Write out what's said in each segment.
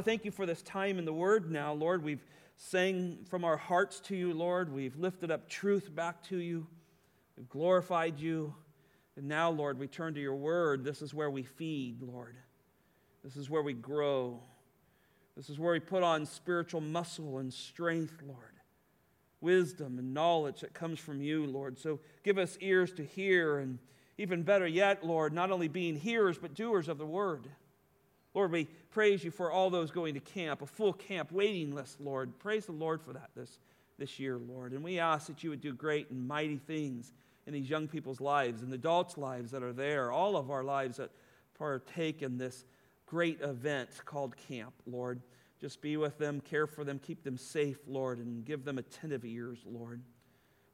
Father, thank you for this time in the Word now, Lord. We've sang from our hearts to you, Lord. We've lifted up truth back to you. We've glorified you. And now, Lord, we turn to your Word. This is where we feed, Lord. This is where we grow. This is where we put on spiritual muscle and strength, Lord. Wisdom and knowledge that comes from you, Lord. So give us ears to hear, and even better yet, Lord, not only being hearers, but doers of the word. Lord, we praise you for all those going to camp, a full camp waiting list, Lord. Praise the Lord for that this, this year, Lord. And we ask that you would do great and mighty things in these young people's lives, the adults' lives that are there, all of our lives that partake in this great event called camp, Lord. Just be with them, care for them, keep them safe, Lord, and give them attentive ears, Lord.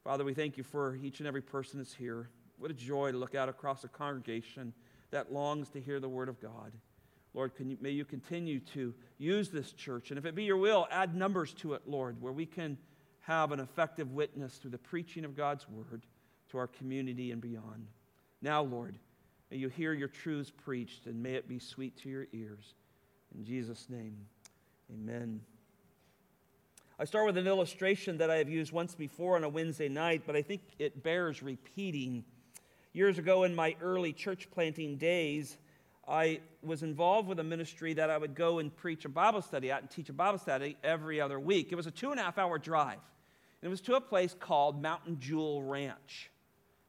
Father, we thank you for each and every person that's here. What a joy to look out across a congregation that longs to hear the word of God. Lord, you, may you continue to use this church. And if it be your will, add numbers to it, Lord, where we can have an effective witness through the preaching of God's word to our community and beyond. Now, Lord, may you hear your truths preached and may it be sweet to your ears. In Jesus' name, amen. I start with an illustration that I have used once before on a Wednesday night, but I think it bears repeating. Years ago, in my early church planting days, I was involved with a ministry that I would go and preach a Bible study at and teach a Bible study every other week. It was a two and a half hour drive. And it was to a place called Mountain Jewel Ranch.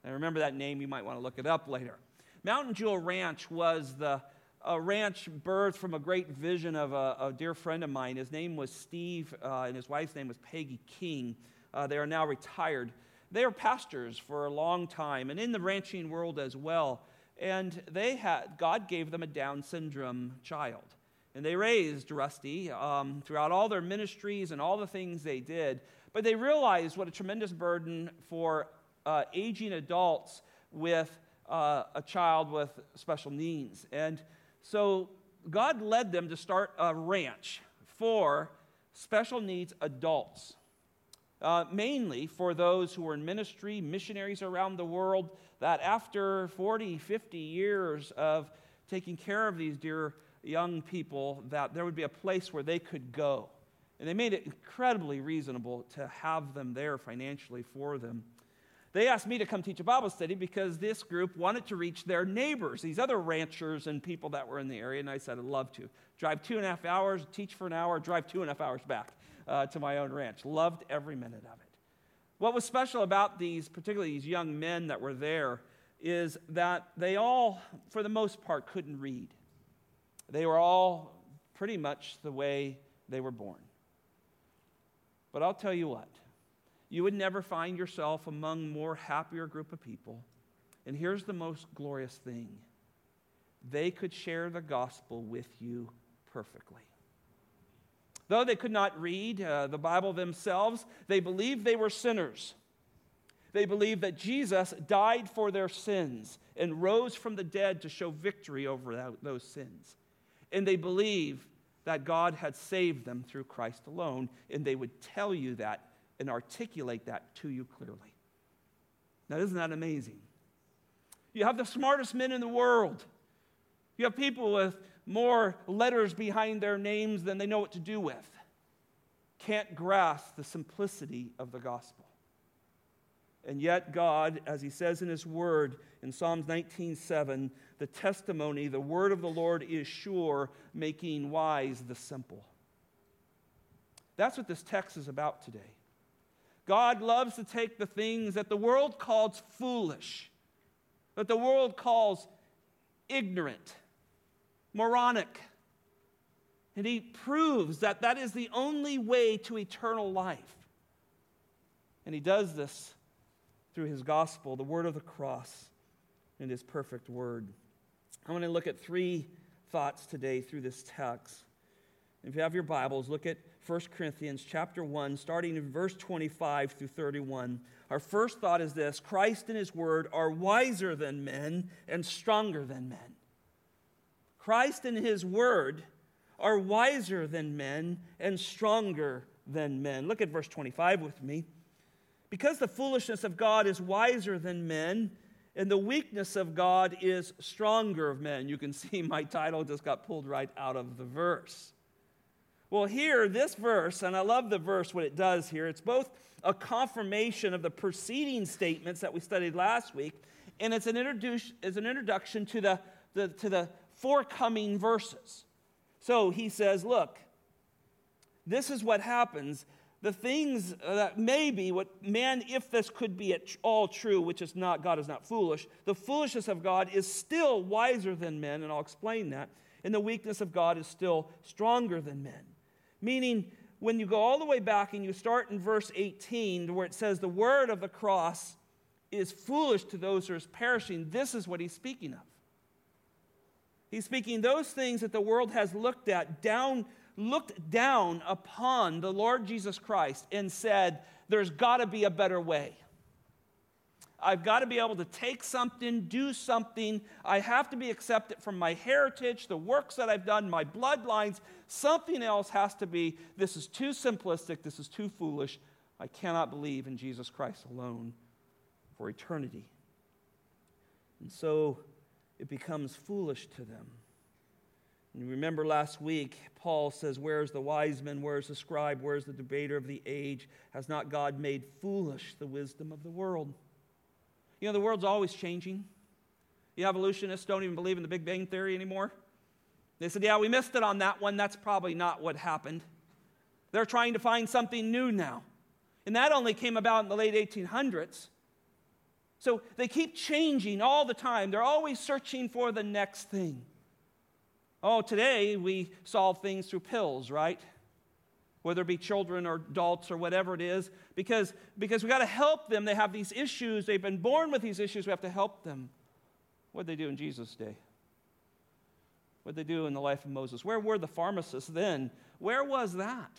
I remember that name, you might want to look it up later. Mountain Jewel Ranch was the a ranch birthed from a great vision of a, a dear friend of mine. His name was Steve, uh, and his wife's name was Peggy King. Uh, they are now retired. They were pastors for a long time and in the ranching world as well. And they had, God gave them a Down syndrome child. And they raised Rusty um, throughout all their ministries and all the things they did. But they realized what a tremendous burden for uh, aging adults with uh, a child with special needs. And so God led them to start a ranch for special needs adults uh, mainly for those who were in ministry, missionaries around the world, that after 40, 50 years of taking care of these dear young people, that there would be a place where they could go. And they made it incredibly reasonable to have them there financially for them. They asked me to come teach a Bible study because this group wanted to reach their neighbors, these other ranchers and people that were in the area. And I said, I'd love to. Drive two and a half hours, teach for an hour, drive two and a half hours back uh, to my own ranch. Loved every minute of it. What was special about these, particularly these young men that were there, is that they all, for the most part, couldn't read. They were all pretty much the way they were born. But I'll tell you what, you would never find yourself among more happier group of people. And here's the most glorious thing they could share the gospel with you perfectly. Though they could not read uh, the Bible themselves, they believed they were sinners. They believed that Jesus died for their sins and rose from the dead to show victory over that, those sins. And they believed that God had saved them through Christ alone, and they would tell you that and articulate that to you clearly. Now, isn't that amazing? You have the smartest men in the world. You have people with more letters behind their names than they know what to do with, can't grasp the simplicity of the gospel. And yet, God, as He says in His Word in Psalms 19:7, the testimony, the word of the Lord is sure, making wise the simple. That's what this text is about today. God loves to take the things that the world calls foolish, that the world calls ignorant, moronic. And he proves that that is the only way to eternal life. And he does this through his gospel, the word of the cross, and his perfect word. I want to look at three thoughts today through this text. If you have your Bibles, look at 1 Corinthians chapter 1, starting in verse 25 through 31. Our first thought is this Christ and his word are wiser than men and stronger than men. Christ and his word are wiser than men and stronger than men. Look at verse 25 with me. Because the foolishness of God is wiser than men, and the weakness of God is stronger of men. You can see my title just got pulled right out of the verse. Well, here, this verse, and I love the verse, what it does here, it's both a confirmation of the preceding statements that we studied last week, and it's an, introduce, it's an introduction to the, the, to the forthcoming verses. So he says, Look, this is what happens. The things that maybe what man, if this could be at all true, which is not, God is not foolish, the foolishness of God is still wiser than men, and I'll explain that, and the weakness of God is still stronger than men. Meaning, when you go all the way back and you start in verse 18, where it says, The word of the cross is foolish to those who are perishing, this is what he's speaking of. He's speaking those things that the world has looked at, down, looked down upon the Lord Jesus Christ and said, There's got to be a better way. I've got to be able to take something, do something. I have to be accepted from my heritage, the works that I've done, my bloodlines. Something else has to be. This is too simplistic. This is too foolish. I cannot believe in Jesus Christ alone for eternity. And so it becomes foolish to them. And you remember last week, Paul says, Where's the wise man? Where's the scribe? Where's the debater of the age? Has not God made foolish the wisdom of the world? You know, the world's always changing. The evolutionists don't even believe in the Big Bang Theory anymore. They said, Yeah, we missed it on that one. That's probably not what happened. They're trying to find something new now. And that only came about in the late 1800s. So they keep changing all the time. They're always searching for the next thing. Oh, today we solve things through pills, right? Whether it be children or adults or whatever it is, because, because we got to help them. They have these issues. They've been born with these issues. We have to help them. What did they do in Jesus' day? What did they do in the life of Moses? Where were the pharmacists then? Where was that?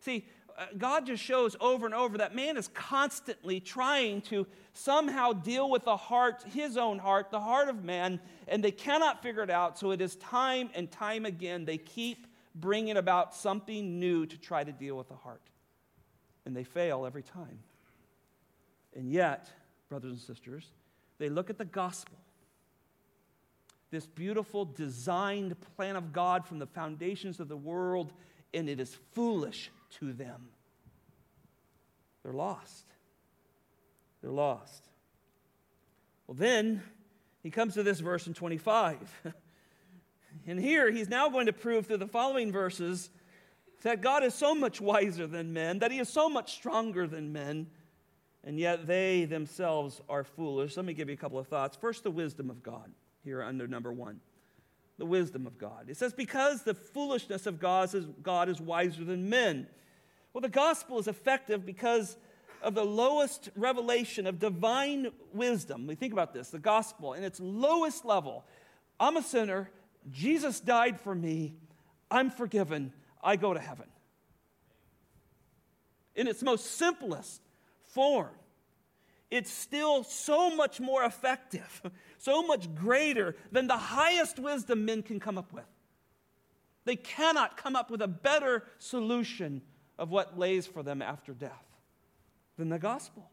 See, Uh, God just shows over and over that man is constantly trying to somehow deal with the heart, his own heart, the heart of man, and they cannot figure it out. So it is time and time again they keep bringing about something new to try to deal with the heart. And they fail every time. And yet, brothers and sisters, they look at the gospel, this beautiful designed plan of God from the foundations of the world, and it is foolish to them. They're lost. They're lost. Well, then he comes to this verse in 25. and here he's now going to prove through the following verses that God is so much wiser than men, that he is so much stronger than men, and yet they themselves are foolish. Let me give you a couple of thoughts. First, the wisdom of God, here under number one. The wisdom of God. It says, because the foolishness of God is, God is wiser than men. Well, the gospel is effective because of the lowest revelation of divine wisdom. We think about this the gospel in its lowest level. I'm a sinner. Jesus died for me. I'm forgiven. I go to heaven. In its most simplest form, it's still so much more effective, so much greater than the highest wisdom men can come up with. They cannot come up with a better solution of what lays for them after death than the gospel.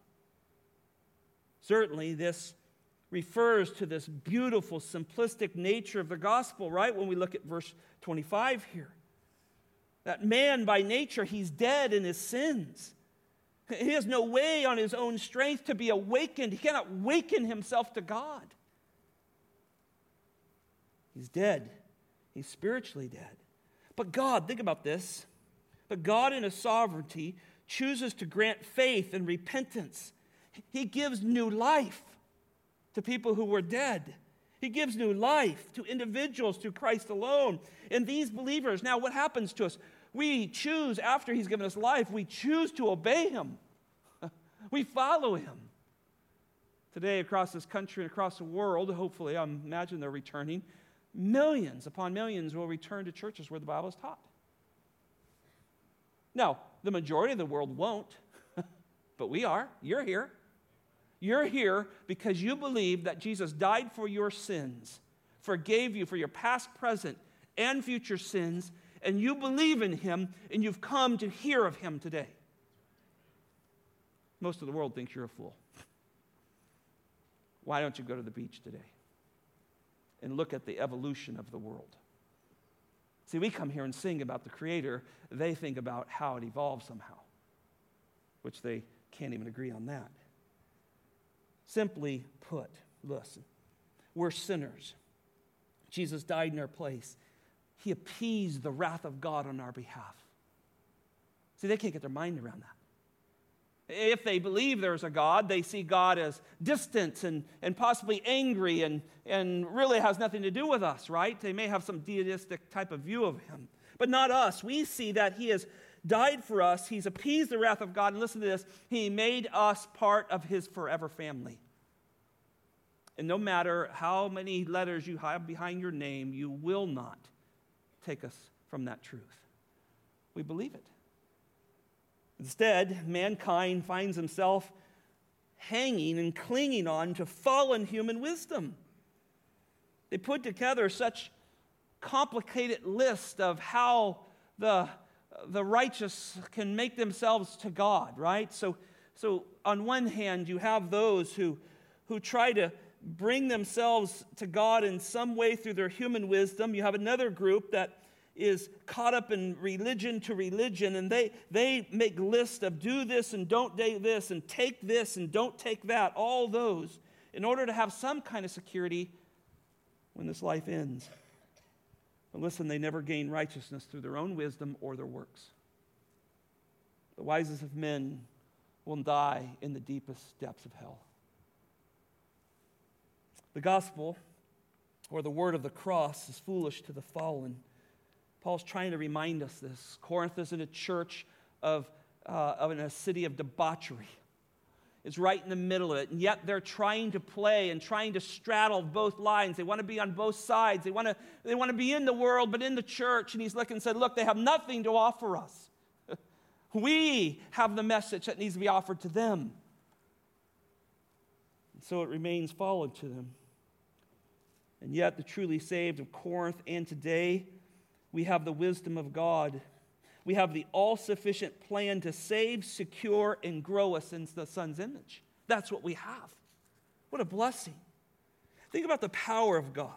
Certainly, this refers to this beautiful, simplistic nature of the gospel, right? When we look at verse 25 here. That man, by nature, he's dead in his sins. He has no way on his own strength to be awakened. He cannot waken himself to God. He's dead. He's spiritually dead. But God, think about this. But God, in His sovereignty, chooses to grant faith and repentance. He gives new life to people who were dead. He gives new life to individuals through Christ alone. And these believers, now what happens to us? We choose, after He's given us life, we choose to obey Him. we follow Him. Today, across this country and across the world, hopefully, I imagine they're returning, millions upon millions will return to churches where the Bible is taught. Now, the majority of the world won't, but we are. You're here. You're here because you believe that Jesus died for your sins, forgave you for your past, present, and future sins, and you believe in him, and you've come to hear of him today. Most of the world thinks you're a fool. Why don't you go to the beach today and look at the evolution of the world? See, we come here and sing about the Creator. They think about how it evolved somehow, which they can't even agree on that. Simply put, listen, we're sinners. Jesus died in our place. He appeased the wrath of God on our behalf. See, they can't get their mind around that. If they believe there's a God, they see God as distant and, and possibly angry and, and really has nothing to do with us, right? They may have some deistic type of view of him, but not us. We see that he has died for us, he's appeased the wrath of God, and listen to this he made us part of his forever family. And no matter how many letters you have behind your name, you will not take us from that truth. We believe it. Instead, mankind finds himself hanging and clinging on to fallen human wisdom. They put together such complicated list of how the, the righteous can make themselves to God, right? So, so on one hand, you have those who, who try to bring themselves to God in some way through their human wisdom. You have another group that is caught up in religion to religion, and they, they make lists of do this and don't do this, and take this and don't take that, all those, in order to have some kind of security when this life ends. But listen, they never gain righteousness through their own wisdom or their works. The wisest of men will die in the deepest depths of hell. The gospel, or the word of the cross, is foolish to the fallen Paul's trying to remind us this. Corinth isn't a church of, uh, of in a city of debauchery. It's right in the middle of it. And yet they're trying to play and trying to straddle both lines. They want to be on both sides. They want to, they want to be in the world, but in the church. And he's looking and said, Look, they have nothing to offer us. we have the message that needs to be offered to them. And so it remains followed to them. And yet, the truly saved of Corinth and today we have the wisdom of God. We have the all sufficient plan to save, secure, and grow us into the Son's image. That's what we have. What a blessing. Think about the power of God.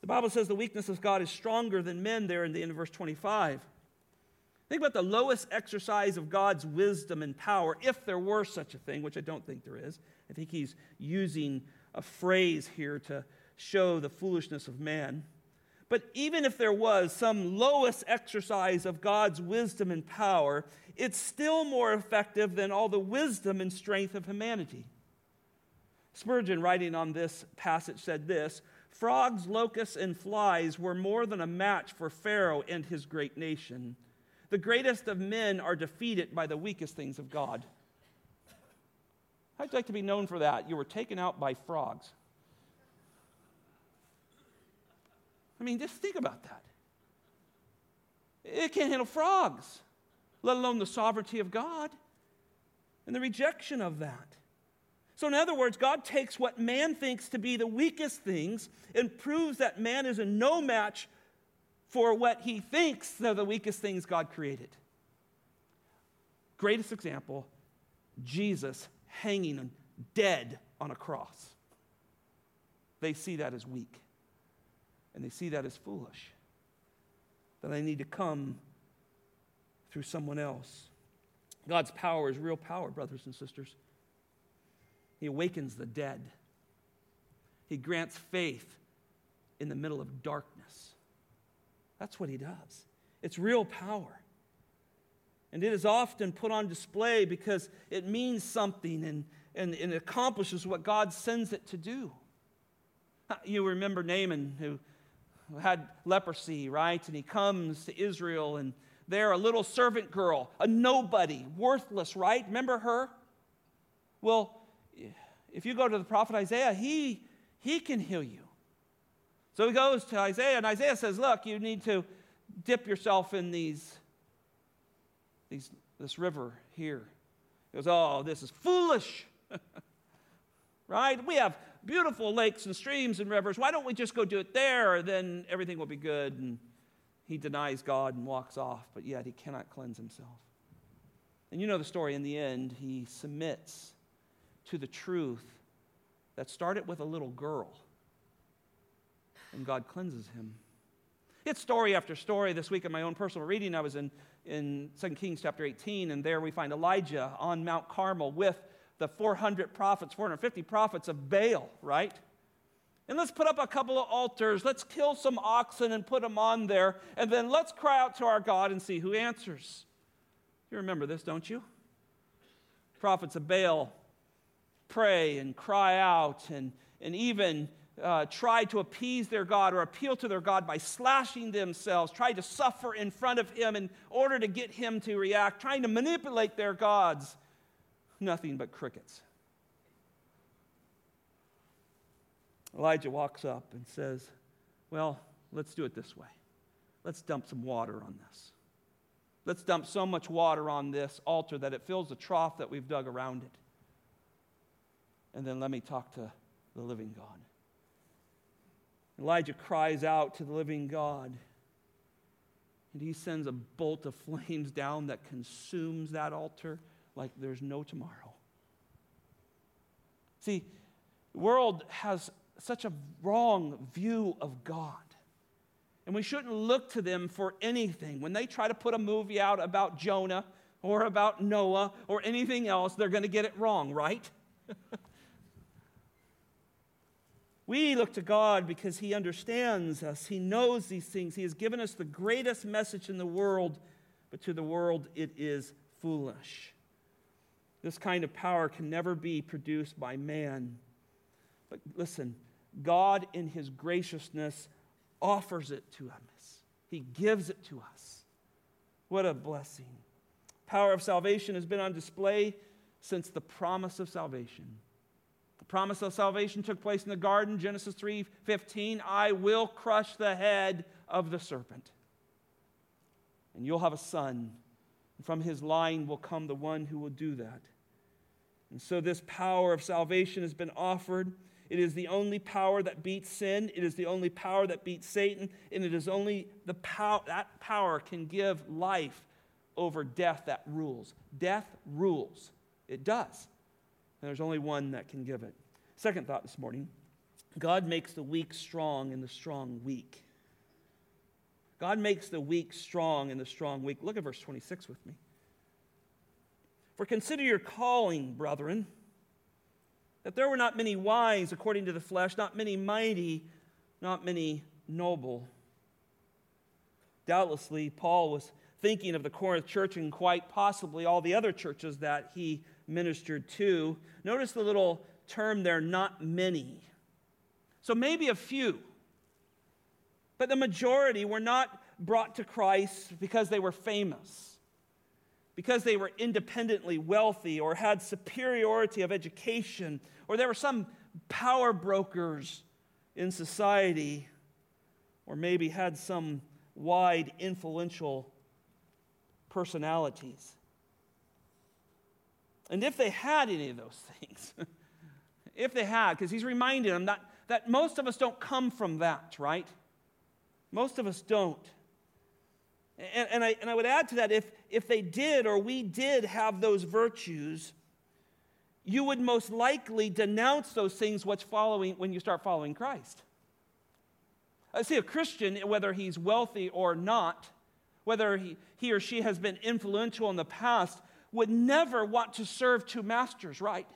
The Bible says the weakness of God is stronger than men, there in the end of verse 25. Think about the lowest exercise of God's wisdom and power, if there were such a thing, which I don't think there is. I think he's using a phrase here to show the foolishness of man. But even if there was some lowest exercise of God's wisdom and power, it's still more effective than all the wisdom and strength of humanity. Spurgeon, writing on this passage, said this Frogs, locusts, and flies were more than a match for Pharaoh and his great nation. The greatest of men are defeated by the weakest things of God. I'd like to be known for that. You were taken out by frogs. I mean, just think about that. It can't handle frogs, let alone the sovereignty of God and the rejection of that. So, in other words, God takes what man thinks to be the weakest things and proves that man is a no match for what he thinks are the weakest things God created. Greatest example Jesus hanging dead on a cross. They see that as weak and they see that as foolish. That I need to come through someone else. God's power is real power, brothers and sisters. He awakens the dead, He grants faith in the middle of darkness. That's what He does. It's real power. And it is often put on display because it means something and, and, and accomplishes what God sends it to do. You remember Naaman, who had leprosy, right? And he comes to Israel, and there, a little servant girl, a nobody, worthless, right? Remember her? Well, if you go to the prophet Isaiah, he, he can heal you. So he goes to Isaiah, and Isaiah says, Look, you need to dip yourself in these, these this river here. He goes, Oh, this is foolish. right? We have beautiful lakes and streams and rivers. Why don't we just go do it there? Then everything will be good. And he denies God and walks off, but yet he cannot cleanse himself. And you know the story in the end, he submits to the truth that started with a little girl. And God cleanses him. It's story after story. This week in my own personal reading, I was in, in 2 Kings chapter 18, and there we find Elijah on Mount Carmel with the 400 prophets, 450 prophets of Baal, right? And let's put up a couple of altars. Let's kill some oxen and put them on there. And then let's cry out to our God and see who answers. You remember this, don't you? Prophets of Baal pray and cry out and, and even uh, try to appease their God or appeal to their God by slashing themselves, trying to suffer in front of Him in order to get Him to react, trying to manipulate their gods. Nothing but crickets. Elijah walks up and says, Well, let's do it this way. Let's dump some water on this. Let's dump so much water on this altar that it fills the trough that we've dug around it. And then let me talk to the living God. Elijah cries out to the living God, and he sends a bolt of flames down that consumes that altar like there's no tomorrow. See, the world has such a wrong view of God. And we shouldn't look to them for anything. When they try to put a movie out about Jonah or about Noah or anything else, they're going to get it wrong, right? we look to God because He understands us, He knows these things. He has given us the greatest message in the world, but to the world it is foolish. This kind of power can never be produced by man. But listen, God, in His graciousness, offers it to us, He gives it to us. What a blessing. Power of salvation has been on display since the promise of salvation. The promise of salvation took place in the garden, Genesis 3:15, I will crush the head of the serpent. And you'll have a son, and from his line will come the one who will do that. And so this power of salvation has been offered it is the only power that beats sin. It is the only power that beats Satan. And it is only the power, that power can give life over death that rules. Death rules. It does. And there's only one that can give it. Second thought this morning God makes the weak strong and the strong weak. God makes the weak strong and the strong weak. Look at verse 26 with me. For consider your calling, brethren that there were not many wise according to the flesh, not many mighty, not many noble. Doubtlessly, Paul was thinking of the Corinth church and quite possibly all the other churches that he ministered to. Notice the little term there, not many. So maybe a few. But the majority were not brought to Christ because they were famous because they were independently wealthy or had superiority of education, or there were some power brokers in society, or maybe had some wide, influential personalities. And if they had any of those things, if they had, because he's reminding them that, that most of us don't come from that, right? Most of us don't. And, and, I, and I would add to that if, if they did or we did have those virtues, you would most likely denounce those things what's following when you start following Christ. I see a Christian, whether he's wealthy or not, whether he, he or she has been influential in the past, would never want to serve two masters, right?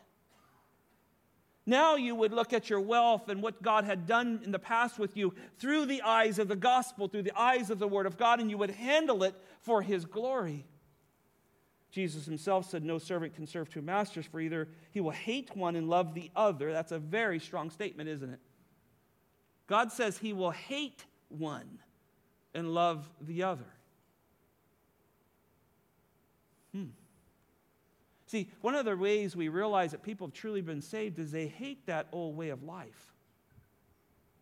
Now you would look at your wealth and what God had done in the past with you through the eyes of the gospel, through the eyes of the word of God, and you would handle it for his glory. Jesus himself said, No servant can serve two masters, for either he will hate one and love the other. That's a very strong statement, isn't it? God says he will hate one and love the other. Hmm. See, one of the ways we realize that people have truly been saved is they hate that old way of life.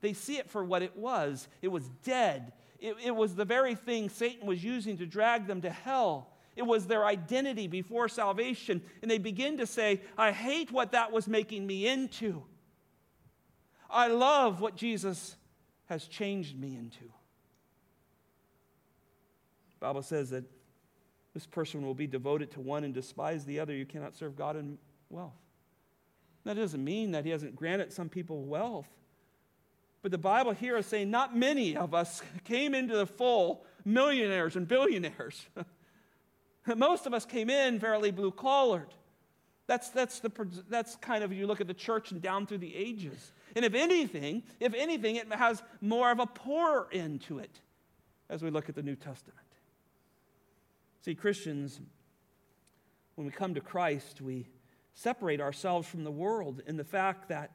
They see it for what it was it was dead, it, it was the very thing Satan was using to drag them to hell. It was their identity before salvation. And they begin to say, I hate what that was making me into. I love what Jesus has changed me into. The Bible says that this person will be devoted to one and despise the other. You cannot serve God and wealth. That doesn't mean that he hasn't granted some people wealth. But the Bible here is saying not many of us came into the full millionaires and billionaires. Most of us came in fairly blue collared. That's, that's, the, that's kind of, you look at the church and down through the ages. And if anything, if anything, it has more of a poor end to it as we look at the New Testament. See, Christians, when we come to Christ, we separate ourselves from the world in the fact that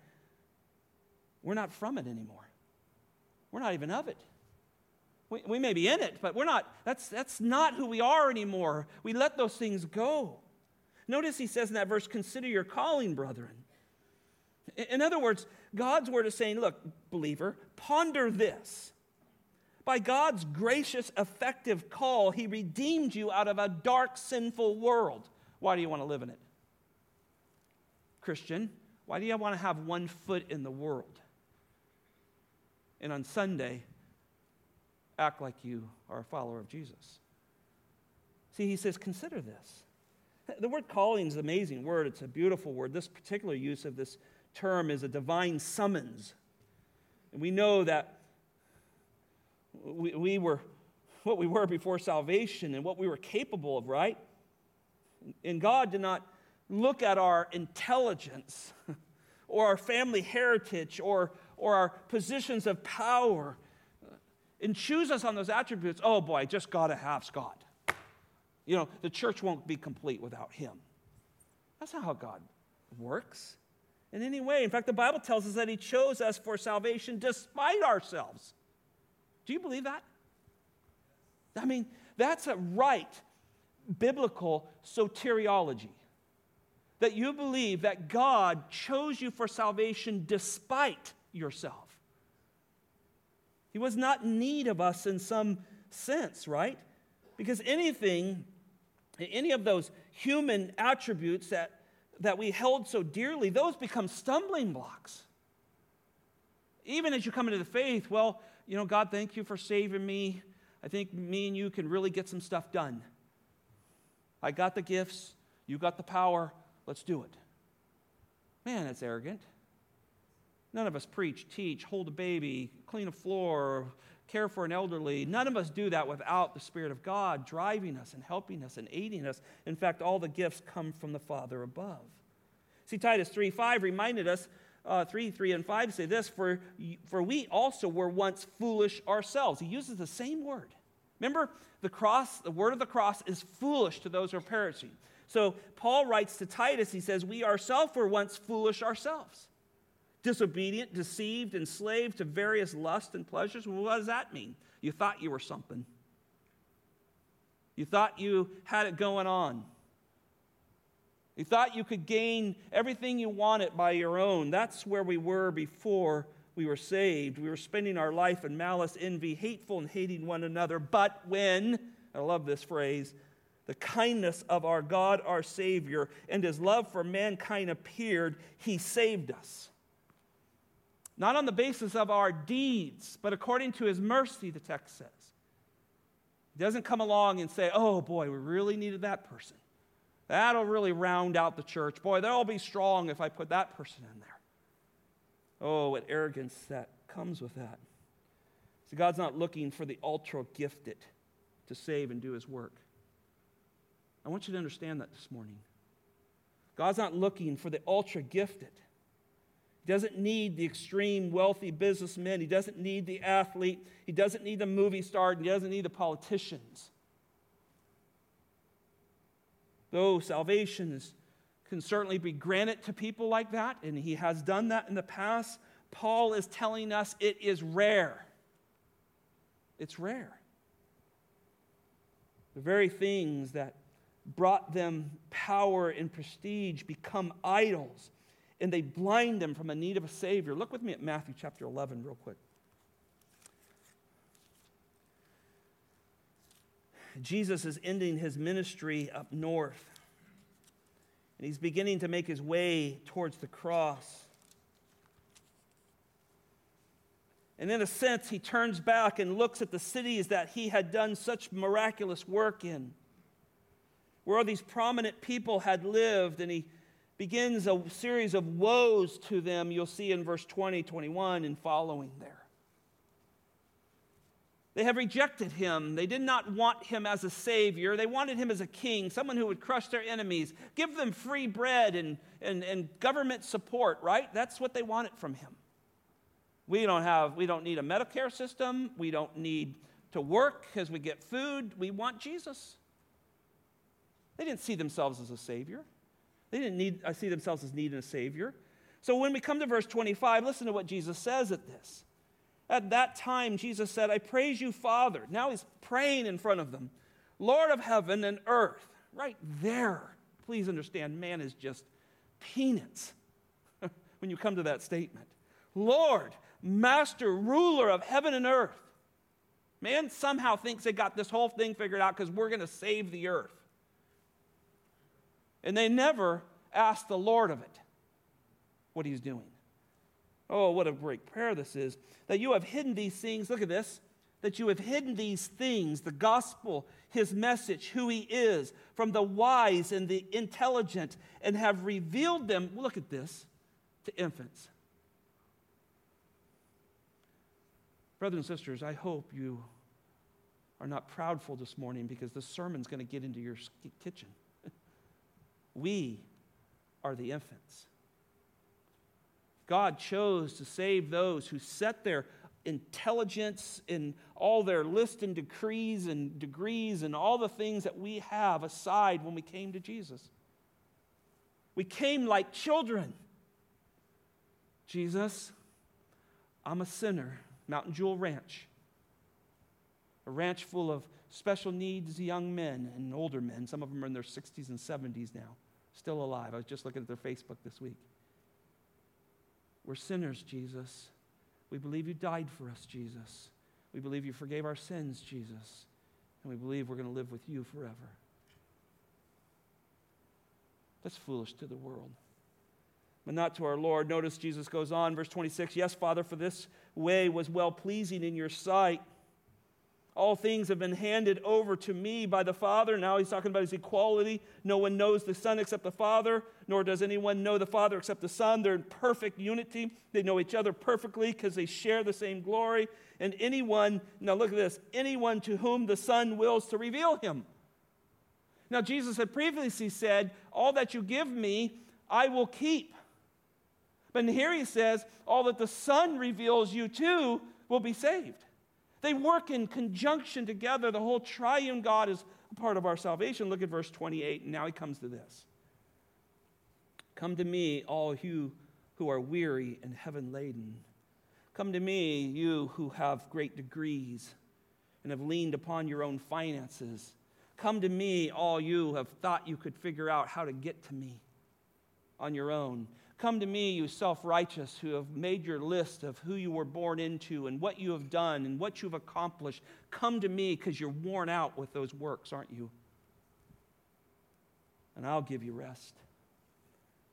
we're not from it anymore. We're not even of it. We, we may be in it, but we're not, that's, that's not who we are anymore. We let those things go. Notice he says in that verse, consider your calling, brethren. In other words, God's word is saying, look, believer, ponder this. By God's gracious, effective call, he redeemed you out of a dark, sinful world. Why do you want to live in it? Christian, why do you want to have one foot in the world? And on Sunday, act like you are a follower of Jesus. See, he says, consider this. The word calling is an amazing word. It's a beautiful word. This particular use of this term is a divine summons. And we know that we, we were what we were before salvation and what we were capable of, right? And God did not look at our intelligence or our family heritage or, or our positions of power and choose us on those attributes. Oh boy, I just got to have Scott. You know, the church won't be complete without him. That's not how God works in any way. In fact, the Bible tells us that he chose us for salvation despite ourselves. Do you believe that? I mean, that's a right biblical soteriology. That you believe that God chose you for salvation despite yourself. He was not in need of us in some sense, right? Because anything any of those human attributes that, that we held so dearly, those become stumbling blocks. Even as you come into the faith, well, you know, God, thank you for saving me. I think me and you can really get some stuff done. I got the gifts, you got the power, let's do it. Man, that's arrogant. None of us preach, teach, hold a baby, clean a floor, care for an elderly. None of us do that without the Spirit of God driving us and helping us and aiding us. In fact, all the gifts come from the Father above. See, Titus 3 5 reminded us, uh, 3 3 and 5 say this for, for we also were once foolish ourselves. He uses the same word. Remember, the cross, the word of the cross is foolish to those who are perishing. So Paul writes to Titus, he says, We ourselves were once foolish ourselves disobedient, deceived, enslaved to various lusts and pleasures. Well, what does that mean? You thought you were something. You thought you had it going on. You thought you could gain everything you wanted by your own. That's where we were before we were saved. We were spending our life in malice, envy, hateful, and hating one another. But when, I love this phrase, the kindness of our God, our Savior, and his love for mankind appeared, he saved us not on the basis of our deeds, but according to his mercy, the text says. He doesn't come along and say, oh boy, we really needed that person. That'll really round out the church. Boy, they'll be strong if I put that person in there. Oh, what arrogance that comes with that. See, God's not looking for the ultra gifted to save and do his work. I want you to understand that this morning. God's not looking for the ultra gifted. He doesn't need the extreme wealthy businessmen. He doesn't need the athlete. He doesn't need the movie star. And he doesn't need the politicians. Though salvation can certainly be granted to people like that, and he has done that in the past, Paul is telling us it is rare. It's rare. The very things that brought them power and prestige become idols and they blind them from a need of a Savior. Look with me at Matthew chapter 11, real quick. Jesus is ending his ministry up north, and he's beginning to make his way towards the cross. And in a sense, he turns back and looks at the cities that he had done such miraculous work in, where all these prominent people had lived, and he begins a series of woes to them, you'll see in verse 20, 21, and following there. They have rejected him. They did not want him as a savior. They wanted him as a king, someone who would crush their enemies, give them free bread and, and, and government support, right? That's what they wanted from him. We don't have, we don't need a Medicare system. We don't need to work because we get food. We want Jesus. They didn't see themselves as a savior. They didn't need, I see themselves as needing a savior. So when we come to verse 25, listen to what Jesus says at this. At that time, Jesus said, I praise you, Father. Now he's praying in front of them. Lord of heaven and earth. Right there. Please understand, man is just peanuts when you come to that statement. Lord, master, ruler of heaven and earth. Man somehow thinks they got this whole thing figured out because we're going to save the earth. And they never ask the Lord of it what he's doing. Oh, what a great prayer this is. That you have hidden these things, look at this, that you have hidden these things, the gospel, his message, who he is, from the wise and the intelligent, and have revealed them, look at this, to infants. Brothers and sisters, I hope you are not proudful this morning because the sermon's going to get into your kitchen. we are the infants. God chose to save those who set their intelligence and all their list and decrees and degrees and all the things that we have aside when we came to Jesus. We came like children. Jesus, I'm a sinner. Mountain Jewel Ranch. A ranch full of special needs young men and older men. Some of them are in their 60s and 70s now, still alive. I was just looking at their Facebook this week. We're sinners, Jesus. We believe you died for us, Jesus. We believe you forgave our sins, Jesus. And we believe we're going to live with you forever. That's foolish to the world, but not to our Lord. Notice Jesus goes on, verse 26 Yes, Father, for this way was well pleasing in your sight. All things have been handed over to me by the Father. Now he's talking about his equality. No one knows the Son except the Father, nor does anyone know the Father except the Son. They're in perfect unity. They know each other perfectly because they share the same glory. And anyone, now look at this, anyone to whom the Son wills to reveal him. Now, Jesus had previously said, All that you give me, I will keep. But here he says, All that the Son reveals you to will be saved. They work in conjunction together. The whole triune God is a part of our salvation. Look at verse 28, and now he comes to this Come to me, all you who are weary and heaven laden. Come to me, you who have great degrees and have leaned upon your own finances. Come to me, all you who have thought you could figure out how to get to me on your own. Come to me, you self righteous, who have made your list of who you were born into and what you have done and what you've accomplished. Come to me because you're worn out with those works, aren't you? And I'll give you rest.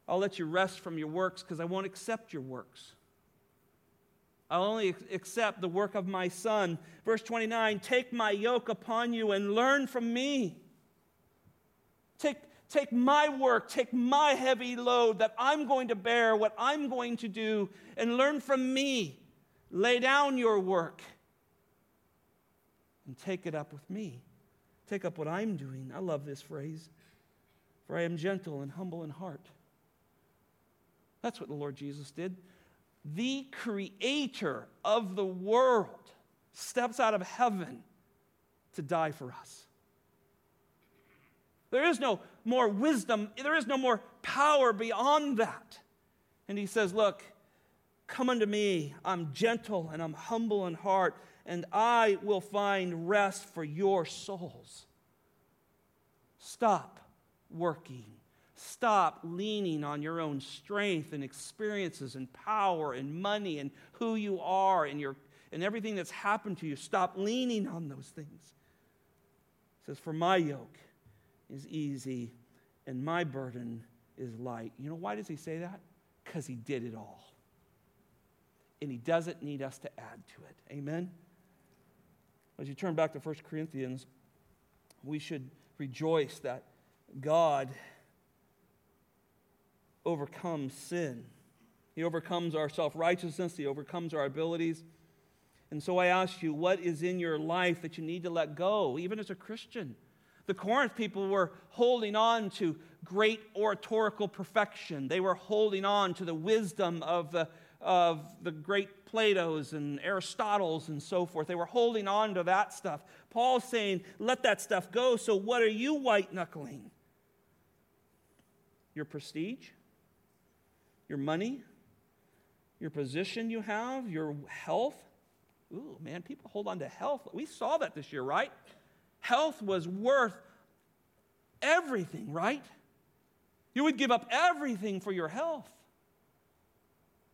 I'll let you rest from your works because I won't accept your works. I'll only accept the work of my Son. Verse 29 Take my yoke upon you and learn from me. Take, Take my work, take my heavy load that I'm going to bear, what I'm going to do, and learn from me. Lay down your work and take it up with me. Take up what I'm doing. I love this phrase. For I am gentle and humble in heart. That's what the Lord Jesus did. The creator of the world steps out of heaven to die for us. There is no more wisdom, there is no more power beyond that. And he says, Look, come unto me. I'm gentle and I'm humble in heart, and I will find rest for your souls. Stop working. Stop leaning on your own strength and experiences and power and money and who you are and, your, and everything that's happened to you. Stop leaning on those things. It says, For my yoke is easy and my burden is light. You know why does he say that? Because he did it all. And he doesn't need us to add to it. Amen? As you turn back to 1 Corinthians, we should rejoice that God overcomes sin. He overcomes our self righteousness, He overcomes our abilities. And so I ask you, what is in your life that you need to let go, even as a Christian? The Corinth people were holding on to great oratorical perfection. They were holding on to the wisdom of the, of the great Plato's and Aristotle's and so forth. They were holding on to that stuff. Paul's saying, let that stuff go. So, what are you white knuckling? Your prestige? Your money? Your position you have? Your health? Ooh, man, people hold on to health. We saw that this year, right? Health was worth everything, right? You would give up everything for your health.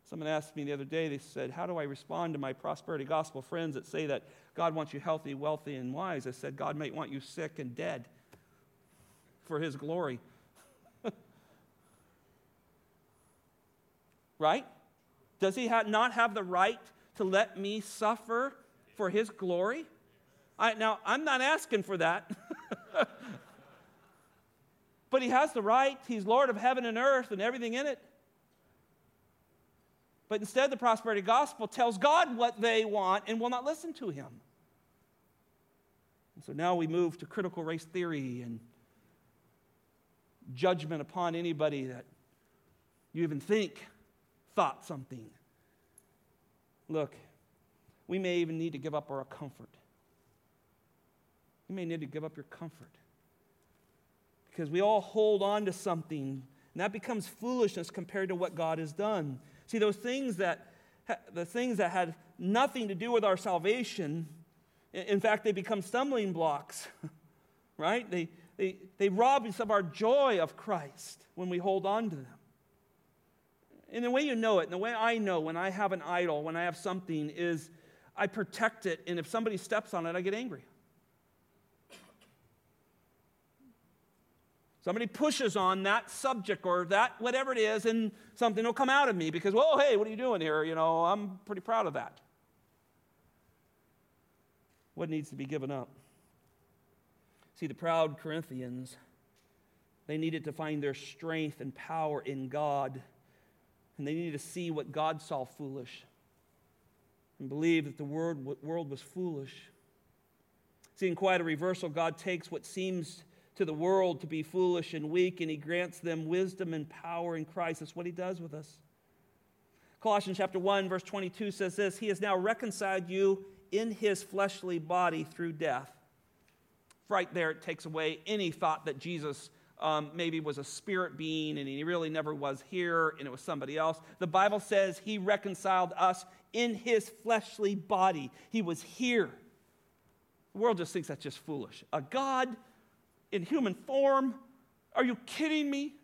Someone asked me the other day, they said, How do I respond to my prosperity gospel friends that say that God wants you healthy, wealthy, and wise? I said, God might want you sick and dead for his glory. right? Does he ha- not have the right to let me suffer for his glory? I, now, I'm not asking for that. but he has the right. He's Lord of heaven and earth and everything in it. But instead, the prosperity gospel tells God what they want and will not listen to him. And so now we move to critical race theory and judgment upon anybody that you even think thought something. Look, we may even need to give up our comfort. You may need to give up your comfort. Because we all hold on to something, and that becomes foolishness compared to what God has done. See, those things that the things that had nothing to do with our salvation, in fact, they become stumbling blocks, right? They, they, they rob us of our joy of Christ when we hold on to them. And the way you know it, and the way I know when I have an idol, when I have something, is I protect it, and if somebody steps on it, I get angry. Somebody pushes on that subject or that whatever it is, and something will come out of me because, well, hey, what are you doing here? You know, I'm pretty proud of that. What needs to be given up? See, the proud Corinthians, they needed to find their strength and power in God and they needed to see what God saw foolish and believe that the world, world was foolish. See, in quite a reversal, God takes what seems to the world to be foolish and weak, and He grants them wisdom and power in Christ. That's what He does with us. Colossians chapter 1, verse 22 says this He has now reconciled you in His fleshly body through death. Right there, it takes away any thought that Jesus um, maybe was a spirit being and he really never was here and it was somebody else. The Bible says he reconciled us in his fleshly body. He was here. The world just thinks that's just foolish. A God in human form? Are you kidding me?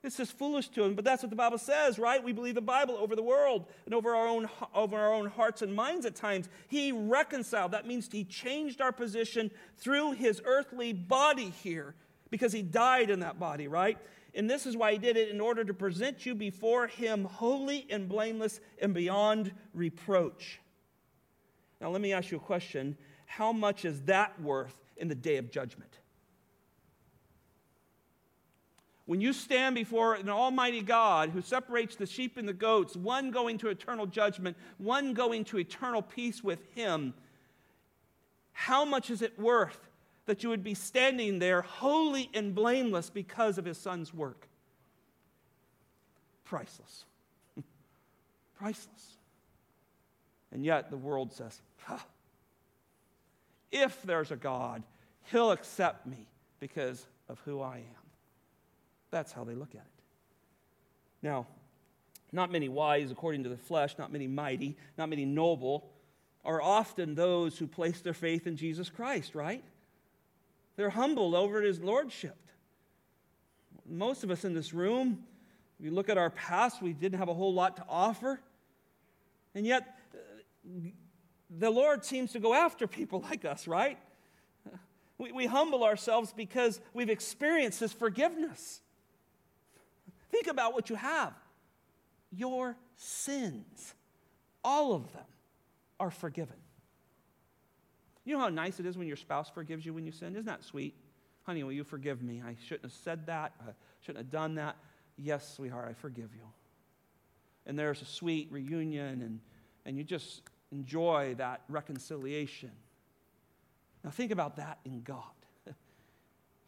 This is foolish to him, but that's what the Bible says, right? We believe the Bible over the world and over our own over our own hearts and minds at times. He reconciled. That means he changed our position through his earthly body here because he died in that body, right? And this is why he did it in order to present you before him holy and blameless and beyond reproach. Now, let me ask you a question. How much is that worth in the day of judgment? When you stand before an almighty God who separates the sheep and the goats, one going to eternal judgment, one going to eternal peace with him, how much is it worth that you would be standing there holy and blameless because of his son's work. Priceless. Priceless. And yet the world says, huh, if there's a God, he'll accept me because of who I am. That's how they look at it. Now, not many wise according to the flesh, not many mighty, not many noble, are often those who place their faith in Jesus Christ, right? They're humbled over his lordship. Most of us in this room, if you look at our past, we didn't have a whole lot to offer. And yet, uh, the Lord seems to go after people like us, right? We, we humble ourselves because we've experienced His forgiveness. Think about what you have. Your sins, all of them, are forgiven. You know how nice it is when your spouse forgives you when you sin? Isn't that sweet? Honey, will you forgive me? I shouldn't have said that. I shouldn't have done that. Yes, sweetheart, I forgive you. And there's a sweet reunion, and, and you just enjoy that reconciliation. Now, think about that in God.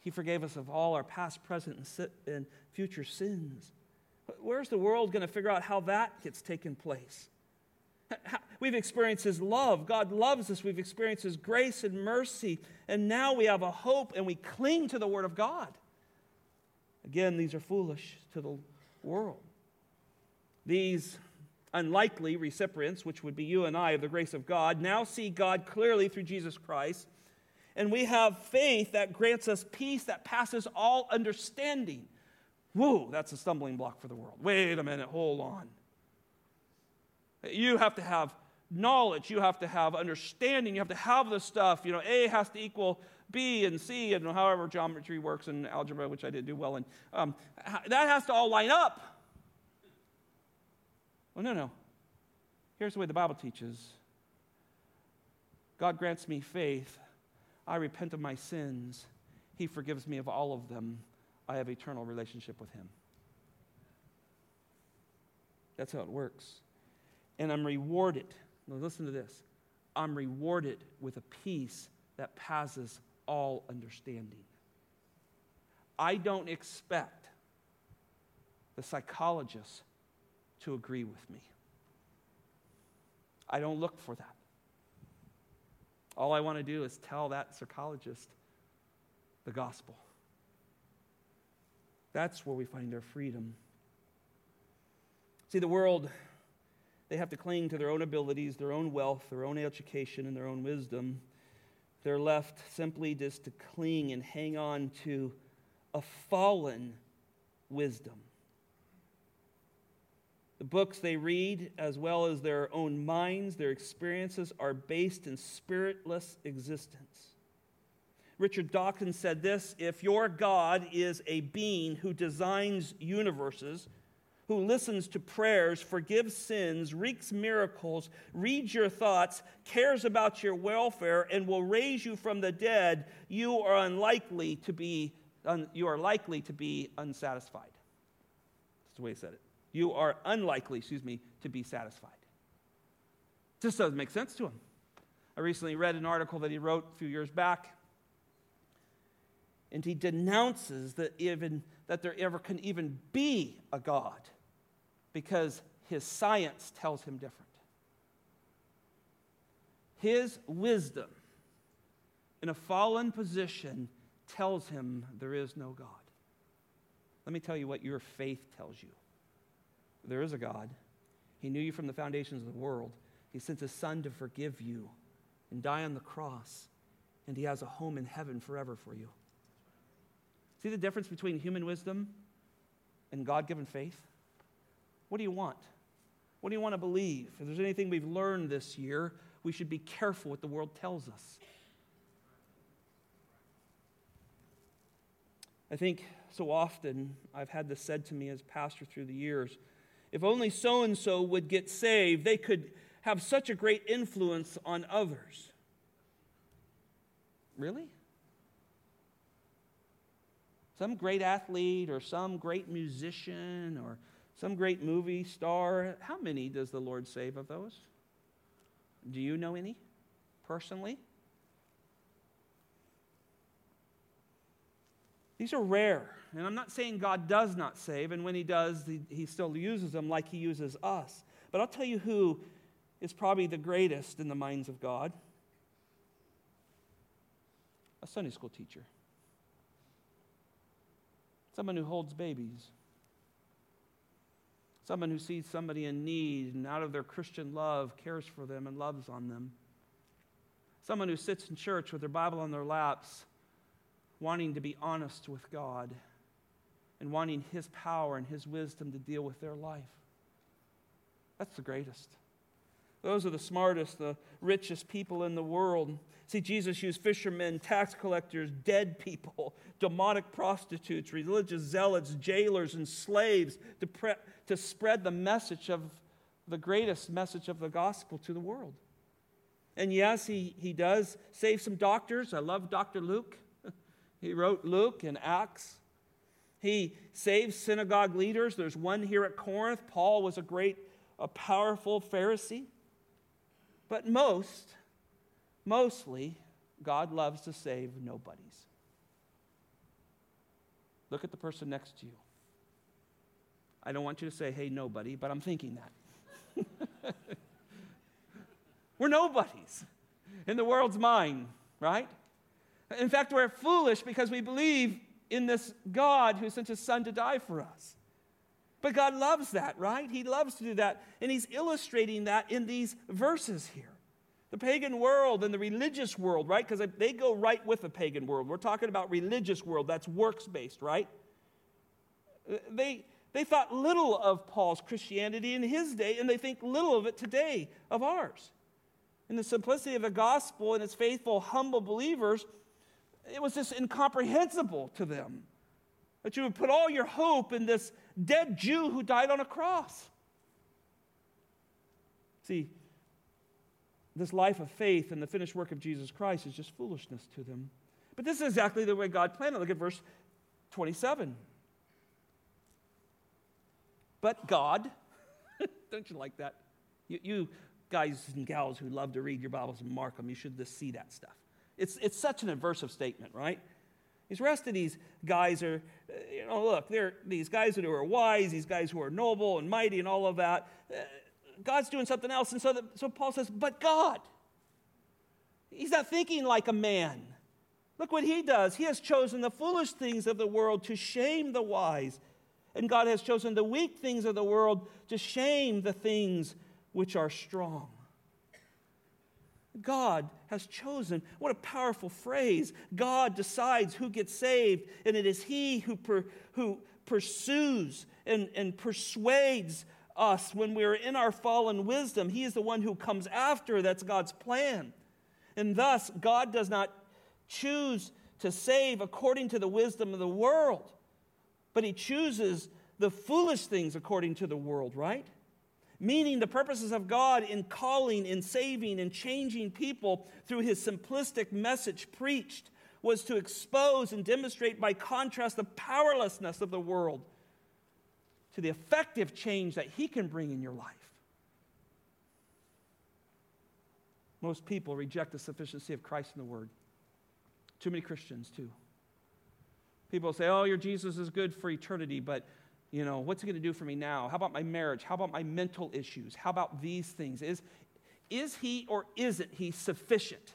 He forgave us of all our past, present, and future sins. Where's the world going to figure out how that gets taken place? We've experienced His love. God loves us. We've experienced His grace and mercy. And now we have a hope and we cling to the Word of God. Again, these are foolish to the world. These unlikely recipients, which would be you and I of the grace of God, now see God clearly through Jesus Christ. And we have faith that grants us peace that passes all understanding. Whoa, that's a stumbling block for the world. Wait a minute, hold on. You have to have knowledge, you have to have understanding, you have to have the stuff. You know, A has to equal B and C, and however geometry works in algebra, which I didn't do well in. Um, that has to all line up. Well, no, no. Here's the way the Bible teaches God grants me faith. I repent of my sins. He forgives me of all of them. I have eternal relationship with Him. That's how it works. And I'm rewarded. Now, listen to this I'm rewarded with a peace that passes all understanding. I don't expect the psychologist to agree with me. I don't look for that. All I want to do is tell that psychologist the gospel. That's where we find our freedom. See, the world, they have to cling to their own abilities, their own wealth, their own education, and their own wisdom. They're left simply just to cling and hang on to a fallen wisdom. The books they read, as well as their own minds, their experiences, are based in spiritless existence. Richard Dawkins said this If your God is a being who designs universes, who listens to prayers, forgives sins, wreaks miracles, reads your thoughts, cares about your welfare, and will raise you from the dead, you are unlikely to be, un, you are likely to be unsatisfied. That's the way he said it. You are unlikely, excuse me, to be satisfied. Just doesn't make sense to him. I recently read an article that he wrote a few years back and he denounces that, even, that there ever can even be a God because his science tells him different. His wisdom in a fallen position tells him there is no God. Let me tell you what your faith tells you there is a God. He knew you from the foundations of the world. He sent his son to forgive you and die on the cross, and he has a home in heaven forever for you. See the difference between human wisdom and God given faith? What do you want? What do you want to believe? If there's anything we've learned this year, we should be careful what the world tells us. I think so often I've had this said to me as pastor through the years if only so and so would get saved, they could have such a great influence on others. Really? some great athlete or some great musician or some great movie star. How many does the Lord save of those? Do you know any personally? These are rare. And I'm not saying God does not save, and when He does, He, he still uses them like He uses us. But I'll tell you who is probably the greatest in the minds of God a Sunday school teacher someone who holds babies, someone who sees somebody in need and out of their Christian love cares for them and loves on them, someone who sits in church with their Bible on their laps, wanting to be honest with God and wanting His power and His wisdom to deal with their life. That's the greatest. Those are the smartest, the richest people in the world. See, Jesus used fishermen, tax collectors, dead people, demonic prostitutes, religious zealots, jailers, and slaves to, pre- to spread the message of the greatest message of the gospel to the world. And yes, he, he does save some doctors. I love Dr. Luke. He wrote Luke and Acts. He saves synagogue leaders. There's one here at Corinth. Paul was a great, a powerful Pharisee. But most, mostly, God loves to save nobodies. Look at the person next to you. I don't want you to say, hey, nobody, but I'm thinking that. we're nobodies in the world's mind, right? In fact, we're foolish because we believe in this God who sent his son to die for us. But God loves that, right? He loves to do that. And he's illustrating that in these verses here. The pagan world and the religious world, right? Because they go right with the pagan world. We're talking about religious world, that's works based, right? They, they thought little of Paul's Christianity in his day, and they think little of it today of ours. In the simplicity of the gospel and its faithful, humble believers, it was just incomprehensible to them that you would put all your hope in this dead Jew who died on a cross. See, this life of faith and the finished work of Jesus Christ is just foolishness to them. But this is exactly the way God planned it. Look at verse 27. But God, don't you like that? You, you, guys and gals who love to read your Bibles and mark them, you should just see that stuff. It's, it's such an aversive statement, right? These rest of these guys are, uh, you know, look, they're these guys who are wise, these guys who are noble and mighty and all of that. Uh, God's doing something else. And so, the, so Paul says, but God. He's not thinking like a man. Look what he does. He has chosen the foolish things of the world to shame the wise. And God has chosen the weak things of the world to shame the things which are strong. God has chosen. What a powerful phrase. God decides who gets saved, and it is He who, per, who pursues and, and persuades us when we're in our fallen wisdom. He is the one who comes after. That's God's plan. And thus, God does not choose to save according to the wisdom of the world, but He chooses the foolish things according to the world, right? Meaning the purposes of God in calling, in saving, and changing people through His simplistic message preached was to expose and demonstrate by contrast the powerlessness of the world to the effective change that He can bring in your life. Most people reject the sufficiency of Christ in the Word. Too many Christians, too. People say, oh, your Jesus is good for eternity, but, you know, what's he going to do for me now? How about my marriage? How about my mental issues? How about these things? Is, is he or isn't he sufficient?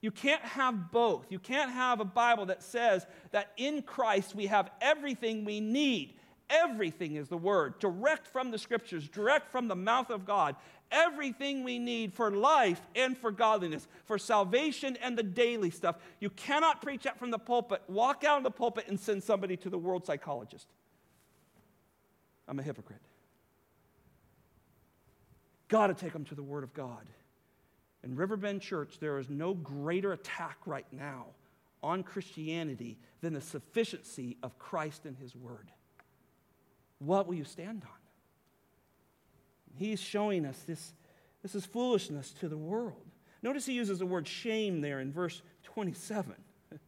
You can't have both. You can't have a Bible that says that in Christ we have everything we need Everything is the Word, direct from the Scriptures, direct from the mouth of God. Everything we need for life and for godliness, for salvation and the daily stuff. You cannot preach that from the pulpit, walk out of the pulpit, and send somebody to the world psychologist. I'm a hypocrite. Got to take them to the Word of God. In Riverbend Church, there is no greater attack right now on Christianity than the sufficiency of Christ and His Word. What will you stand on? He's showing us this, this is foolishness to the world. Notice he uses the word shame there in verse 27.